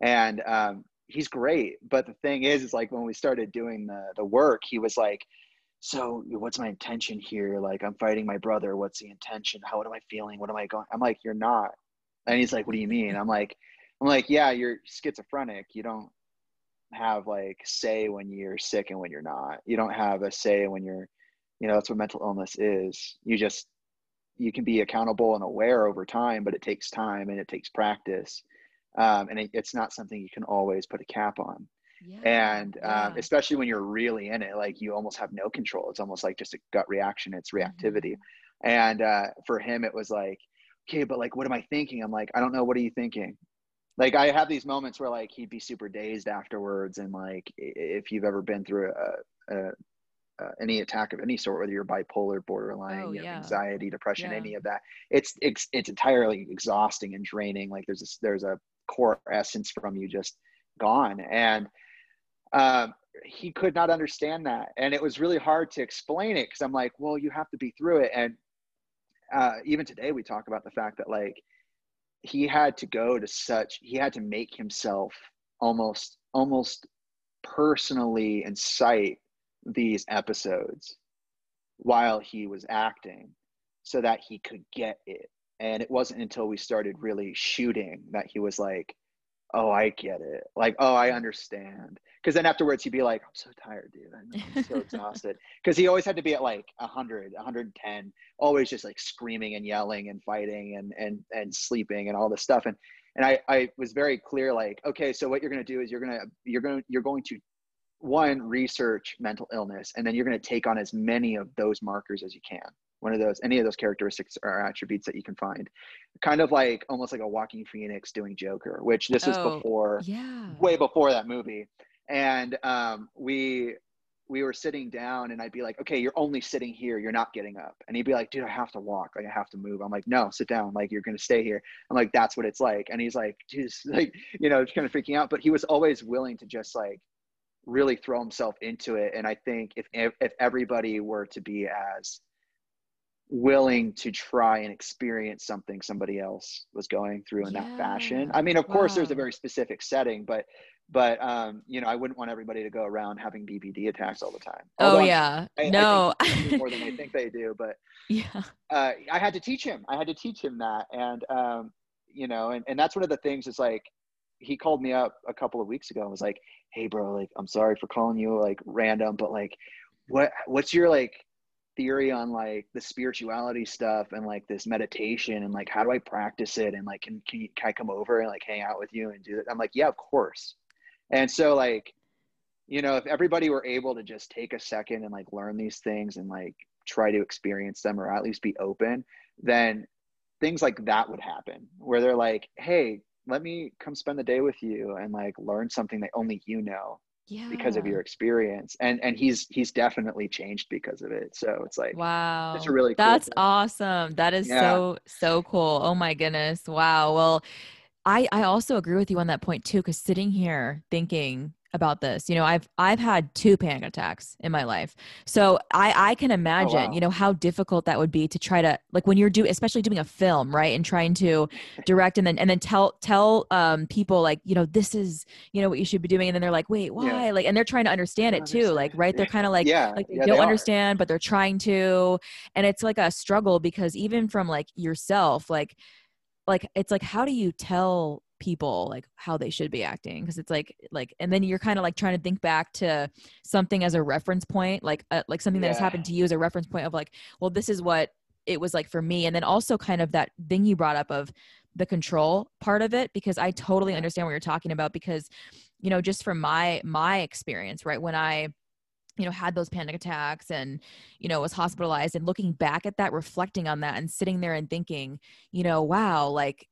[SPEAKER 2] and um, he's great. But the thing is, is like when we started doing the the work, he was like. So what's my intention here? Like I'm fighting my brother. What's the intention? How what am I feeling? What am I going? I'm like, you're not. And he's like, what do you mean? I'm like, I'm like, yeah, you're schizophrenic. You don't have like say when you're sick and when you're not. You don't have a say when you're, you know, that's what mental illness is. You just you can be accountable and aware over time, but it takes time and it takes practice, um, and it, it's not something you can always put a cap on. Yeah, and um, yeah. especially when you're really in it, like you almost have no control. It's almost like just a gut reaction. It's reactivity. Mm-hmm. And uh, for him, it was like, okay, but like, what am I thinking? I'm like, I don't know. What are you thinking? Like I have these moments where like he'd be super dazed afterwards, and like if you've ever been through a, a, a any attack of any sort, whether you're bipolar, borderline, oh, you know, anxiety, depression, yeah. any of that, it's it's it's entirely exhausting and draining. Like there's a, there's a core essence from you just gone, and um, he could not understand that, and it was really hard to explain it because I'm like, well, you have to be through it, and uh, even today we talk about the fact that like he had to go to such he had to make himself almost almost personally incite these episodes while he was acting so that he could get it. And it wasn't until we started really shooting that he was like oh i get it. Like oh i understand. Because then afterwards he'd be like i'm so tired dude. I'm so exhausted. Because he always had to be at like 100 110 always just like screaming and yelling and fighting and and and sleeping and all this stuff. And and i i was very clear like okay so what you're going to do is you're to you're to you're going to one research mental illness and then you're going to take on as many of those markers as you can one of those any of those characteristics or attributes that you can find kind of like almost like a Joaquin Phoenix doing joker which this is oh, before
[SPEAKER 1] yeah
[SPEAKER 2] way before that movie and um, we we were sitting down and I'd be like, okay, you're only sitting here. You're not getting up. And he'd be like, dude, I have to walk. Like I have to move. I'm like, no, sit down. Like you're to stay here. I'm like, that's what it's like. And he's like, just like, you know, kind of freaking out, but he was always willing to just like really throw himself into it. And I think if, if everybody were to be as willing to try and experience something somebody else was going through in yeah. that fashion. I mean, of wow. course there's a very specific setting, but but um, you know, I wouldn't want everybody to go around having BPD attacks all the time.
[SPEAKER 1] Oh, Although oh yeah, I, no,
[SPEAKER 2] I more than they think they do. But
[SPEAKER 1] yeah,
[SPEAKER 2] uh, I had to teach him. I had to teach him that, and um, you know, and and that's one of the things. Is like he called me up a couple of weeks ago and was like, "Hey, bro, like I'm sorry for calling you like random, but like, what what's your like theory on like the spirituality stuff and like this meditation and like how do I practice it and like can can, you, can I come over and like hang out with you and do it?" I'm like, "Yeah, of course." And so like you know, if everybody were able to just take a second and like learn these things and like try to experience them or at least be open, then things like that would happen where they're like, hey, let me come spend the day with you and like learn something that only you know yeah. because of your experience and and he's he's definitely changed because of it so it's like
[SPEAKER 1] wow
[SPEAKER 2] it's a really
[SPEAKER 1] cool that's thing. awesome that is yeah. so so cool oh my goodness wow well i i also agree with you on that point too because sitting here thinking about this. You know, I've I've had two panic attacks in my life. So I I can imagine, oh, wow. you know, how difficult that would be to try to like when you're do especially doing a film, right? And trying to direct and then and then tell tell um people like, you know, this is, you know, what you should be doing and then they're like, "Wait, why?" Yeah. Like and they're trying to understand it too, like right? They're kind of like
[SPEAKER 2] yeah.
[SPEAKER 1] like
[SPEAKER 2] they yeah,
[SPEAKER 1] don't they understand, but they're trying to. And it's like a struggle because even from like yourself, like like it's like how do you tell people like how they should be acting because it's like like and then you're kind of like trying to think back to something as a reference point like uh, like something yeah. that has happened to you as a reference point of like well this is what it was like for me and then also kind of that thing you brought up of the control part of it because I totally understand what you're talking about because you know just from my my experience right when I you know had those panic attacks and you know was hospitalized and looking back at that reflecting on that and sitting there and thinking you know wow like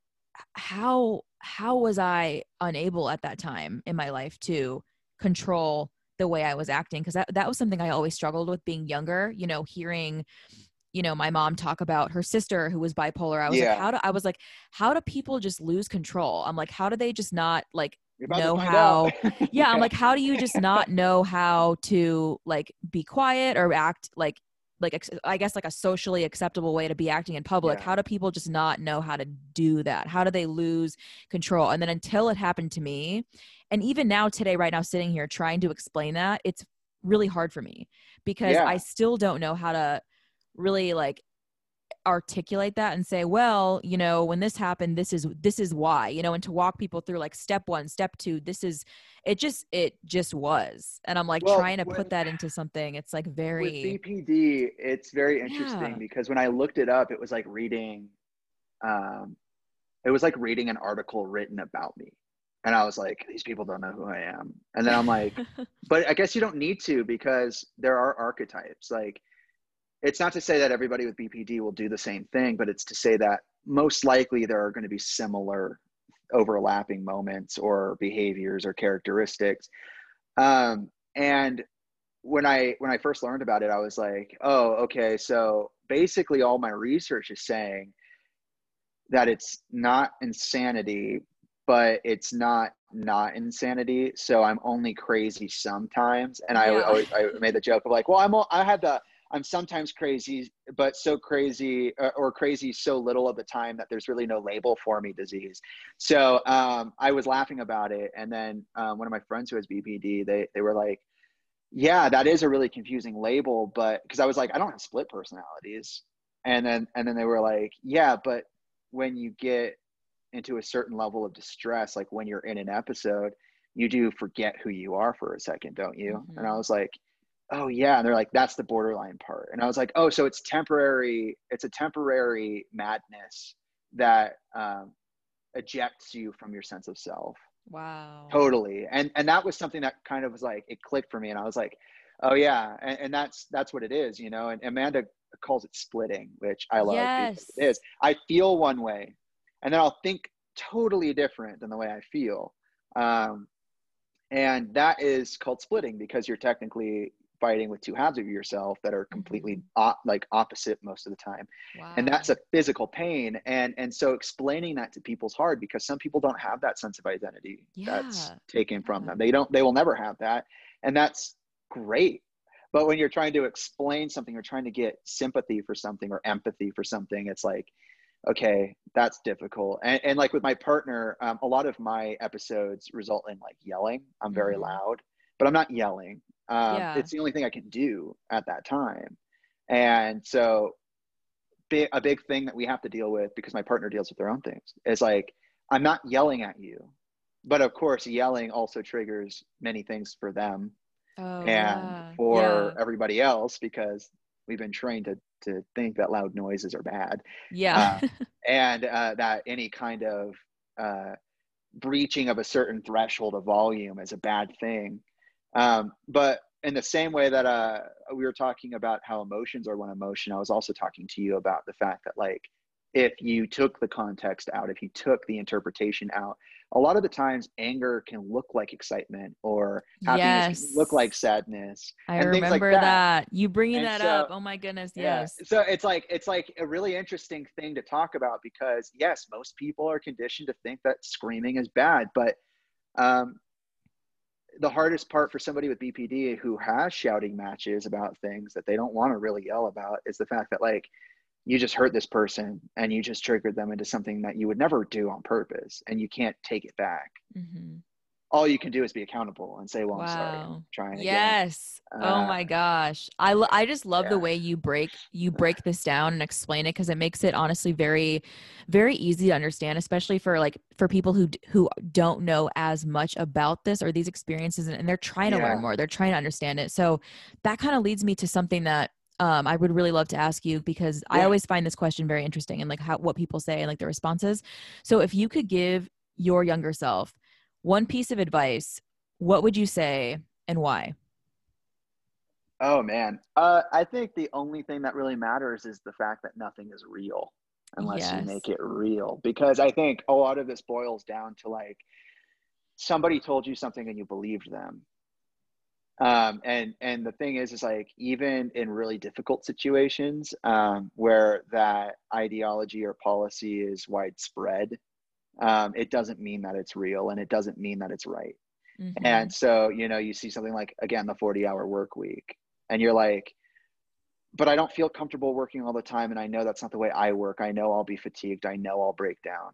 [SPEAKER 1] how how was I unable at that time in my life to control the way I was acting? Because that, that was something I always struggled with being younger, you know, hearing, you know, my mom talk about her sister who was bipolar. I was yeah. like, how do I was like, how do people just lose control? I'm like, how do they just not like know how yeah, yeah, I'm like, how do you just not know how to like be quiet or act like like i guess like a socially acceptable way to be acting in public yeah. how do people just not know how to do that how do they lose control and then until it happened to me and even now today right now sitting here trying to explain that it's really hard for me because yeah. i still don't know how to really like articulate that and say well you know when this happened this is this is why you know and to walk people through like step one step two this is it just it just was. And i'm like well, trying to put that into something it's like very
[SPEAKER 2] with bpd it's very interesting yeah. because when i looked it up it was like reading um it was like reading an article written about me. And i was like these people don't know who i am. And then i'm like but i guess you don't need to because there are archetypes. Like it's not to say that everybody with BPD will do the same thing, but it's to say that most likely there are going to be similar overlapping moments or behaviors or characteristics. Um, and when I when I first learned about it, I was like, oh, okay. So basically, all my research is saying that it's not insanity, but it's not not insanity. So I'm only crazy sometimes. And I always I made the joke of like, well, I'm I had the I'm sometimes crazy, but so crazy uh, or crazy so little of the time that there's really no label for me disease. So um, I was laughing about it. And then um, one of my friends who has BPD, they, they were like, yeah, that is a really confusing label, but because I was like, I don't have split personalities. And then, and then they were like, yeah, but when you get into a certain level of distress, like when you're in an episode, you do forget who you are for a second, don't you? Mm-hmm. And I was like, oh yeah. And they're like that's the borderline part. And i was like oh so it's temporary it's a temporary madness that um, ejects you from your sense of self.
[SPEAKER 1] Wow.
[SPEAKER 2] Totally. And and that was something that kind of was like it clicked for me. And i was like oh yeah. And, and that's that's what it is you know? And amanda calls it splitting which i love
[SPEAKER 1] yes.
[SPEAKER 2] it is. I feel one way and then i'll think totally different than the way i feel. Um, and that is called splitting because you're technically fighting with two halves of yourself that are completely mm-hmm. like opposite most of the time wow. and that's a physical pain and and so explaining that to people's hard because some people don't have that sense of identity yeah. that's taken from yeah. them they don't they will never have that and that's great but when you're trying to explain something or trying to get sympathy for something or empathy for something it's like okay that's difficult and, and like with my partner um, a lot of my episodes result in like yelling i'm very mm-hmm. loud but i'm not yelling um, yeah. It's the only thing I can do at that time. And so, big, a big thing that we have to deal with because my partner deals with their own things is like, I'm not yelling at you. But of course, yelling also triggers many things for them oh, and yeah. for yeah. everybody else because we've been trained to, to think that loud noises are bad.
[SPEAKER 1] Yeah.
[SPEAKER 2] uh, and uh, that any kind of uh, breaching of a certain threshold of volume is a bad thing Um, but in the same way that uh, we were talking about how emotions are one emotion, I was also talking to you about the fact that like if you took the context out, if you took the interpretation out, a lot of the times anger can look like excitement or happiness
[SPEAKER 1] Yes.
[SPEAKER 2] can look like sadness.
[SPEAKER 1] I
[SPEAKER 2] things like
[SPEAKER 1] remember
[SPEAKER 2] that.
[SPEAKER 1] that. You bringing
[SPEAKER 2] And
[SPEAKER 1] that
[SPEAKER 2] so-
[SPEAKER 1] up. Oh my goodness. Yes.
[SPEAKER 2] So it's like it's like a really interesting thing to talk about because yes, most people are conditioned to think that screaming is bad, but um, the hardest part for somebody with BPD who has shouting matches about things that they don't want to really yell about is the fact that like you just hurt this person and you just triggered them into something that you would never do on purpose and you can't take it back.
[SPEAKER 1] Mhm.
[SPEAKER 2] All you can do is be accountable and say, "Well, I'm sorry. I'm trying again."
[SPEAKER 1] Yes. oh
[SPEAKER 2] Uh,
[SPEAKER 1] my gosh. I lo- I just love the way you break you break this down and explain it because it makes it honestly very very easy to understand especially for like for people who who don't know as much about this or these experiences and, and they're trying to
[SPEAKER 2] Yeah.
[SPEAKER 1] learn more. They're trying to understand it. So that kind of leads me to something that um, I would really love to ask you because I always find this question very interesting and like how what people say and like the responses. So if you could give your younger self one piece of advice, what would you say and why?
[SPEAKER 2] Oh man, uh, I think the only thing that really matters is the fact that nothing is real unless
[SPEAKER 1] Yes.
[SPEAKER 2] you make it real. Because I think a lot of this boils down to like somebody told you something and you believed them. Um, and and the thing is, is like even in really difficult situations um, where that ideology or policy is widespread, um, it doesn't mean that it's real and it doesn't mean that it's right.
[SPEAKER 1] Mhm.
[SPEAKER 2] And so, you know, you see something like, again, the 40 hour work week, and you're like, but I don't feel comfortable working all the time. And I know that's not the way I work. I know I'll be fatigued. I know I'll break down.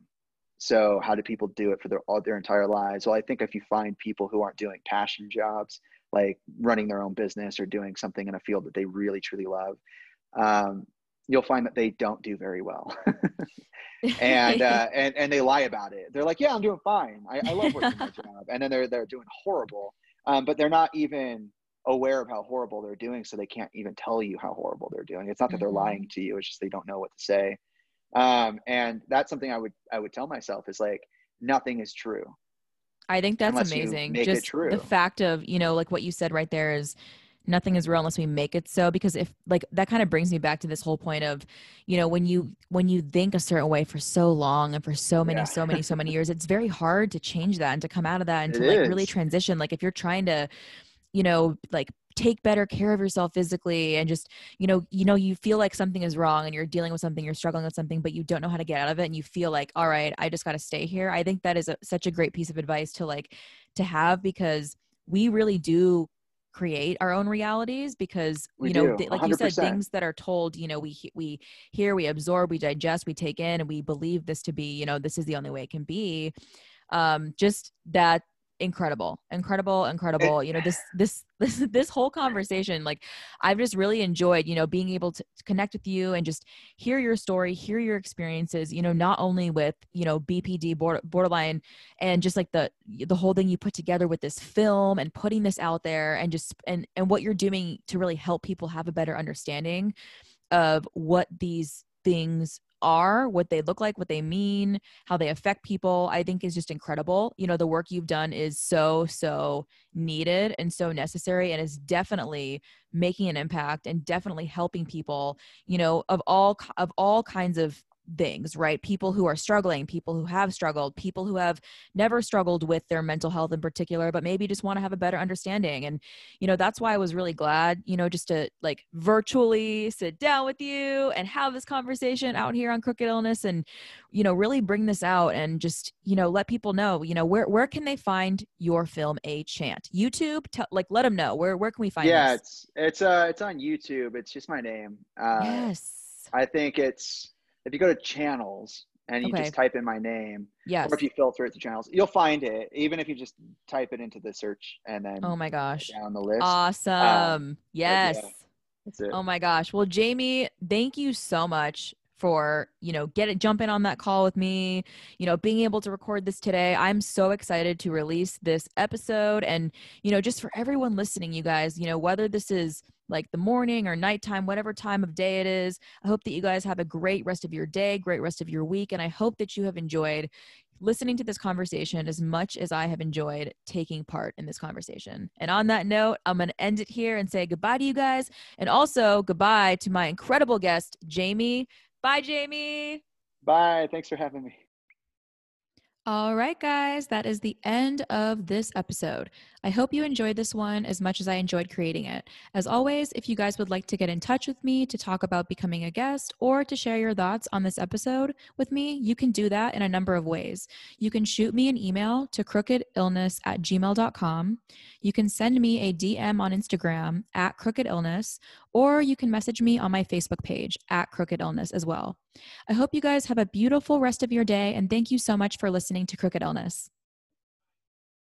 [SPEAKER 2] So, how do people do it for their, all their entire lives? Well, I think if you find people who aren't doing passion jobs, like running their own business or doing something in a field that they really, truly love, um, you'll find that they don't do very well. and uh, and and they lie about it. They're like, "Yeah, I'm doing fine. I, I love working my job," and then they're they're doing horrible. Um, but they're not even aware of how horrible they're doing, so they can't even tell you how horrible they're doing. It's not that they're
[SPEAKER 1] Mhm.
[SPEAKER 2] lying to you; it's just they don't know what to say. Um, and that's something I would I would tell myself is like, nothing is true.
[SPEAKER 1] I think that's
[SPEAKER 2] unless
[SPEAKER 1] amazing. Just the fact of, you know, like what you said right there is nothing is real unless we make it so because if like that kind of brings me back to this whole point of, you know, when you when you think a certain way for so long and for so many
[SPEAKER 2] Yeah.
[SPEAKER 1] so many so many years, it's very hard to change that and to come out of that and
[SPEAKER 2] It
[SPEAKER 1] to like really transition. Like if you're trying to you know, like take better care of yourself physically and just you know you know you feel like something is wrong and you're dealing with something you're struggling with something but you don't know how to get out of it and you feel like all right i just got to stay here. I think that is a, such a great piece of advice to like to have because we really do create our own realities because
[SPEAKER 2] We
[SPEAKER 1] you know th- like you said things that are told you know we we hear we absorb we digest we take in and we believe this to be you know this is the only way it can be. Um just that incredible incredible incredible. You know this this this this whole conversation like i've just really enjoyed you know being able to, to connect with you and just hear your story hear your experiences you know not only with you know bpd border, borderline and just like the the whole thing you put together with this film and putting this out there and just and and what you're doing to really help people have a better understanding of what these things are, what they look like, what they mean, how they affect people, I think is just incredible. You know, the work you've done is so, so needed and so necessary and is definitely making an impact and definitely helping people, you know, of all of all kinds of things, right? People who are struggling, people who have struggled, people who have never struggled with their mental health in particular, but maybe just want to have a better understanding. And, you know, that's why I was really glad, you know, just to like virtually sit down with you and have this conversation out here on Crooked Illness and, you know, really bring this out and just, you know, let people know, you know, where, where can they find your film, A Chant? YouTube? Tell like, let them know. Where, where can we find
[SPEAKER 2] yeah,
[SPEAKER 1] this?
[SPEAKER 2] it's it's uh it's on YouTube. It's just my name. Uh,
[SPEAKER 1] yes.
[SPEAKER 2] I think it's if you go to channels and you
[SPEAKER 1] Okay.
[SPEAKER 2] just type in my name,
[SPEAKER 1] Yes.
[SPEAKER 2] or if you filter it to channels, you'll find it. Even if you just type it into the search and then
[SPEAKER 1] Oh my gosh.
[SPEAKER 2] down the list.
[SPEAKER 1] Awesome.
[SPEAKER 2] Um, yeah.
[SPEAKER 1] yes.
[SPEAKER 2] That's it.
[SPEAKER 1] Oh my gosh. Well, Jaime, thank you so much for, you know, get it jumping on that call with me, you know, being able to record this today. I'm so excited to release this episode and, you know, just for everyone listening, you guys, you know, whether this is like the morning or nighttime, whatever time of day it is, I hope that you guys have a great rest of your day, great rest of your week and I hope that you have enjoyed listening to this conversation as much as I have enjoyed taking part in this conversation. And on that note, I'm going to end it here and say goodbye to you guys. And also goodbye to my incredible guest, Jaime. Bye, Jaime.
[SPEAKER 2] Bye. Thanks for having me.
[SPEAKER 1] All right, guys, that is the end of this episode. I hope you enjoyed this one as much as I enjoyed creating it. As always, if you guys would like to get in touch with me to talk about becoming a guest or to share your thoughts on this episode with me, you can do that in a number of ways. You can shoot me an email to crookedillness at gmail.com. You can send me a DM on Instagram at crookedillness, or you can message me on my Facebook page at Crooked Illness as well. I hope you guys have a beautiful rest of your day, and thank you so much for listening to Crooked Illness.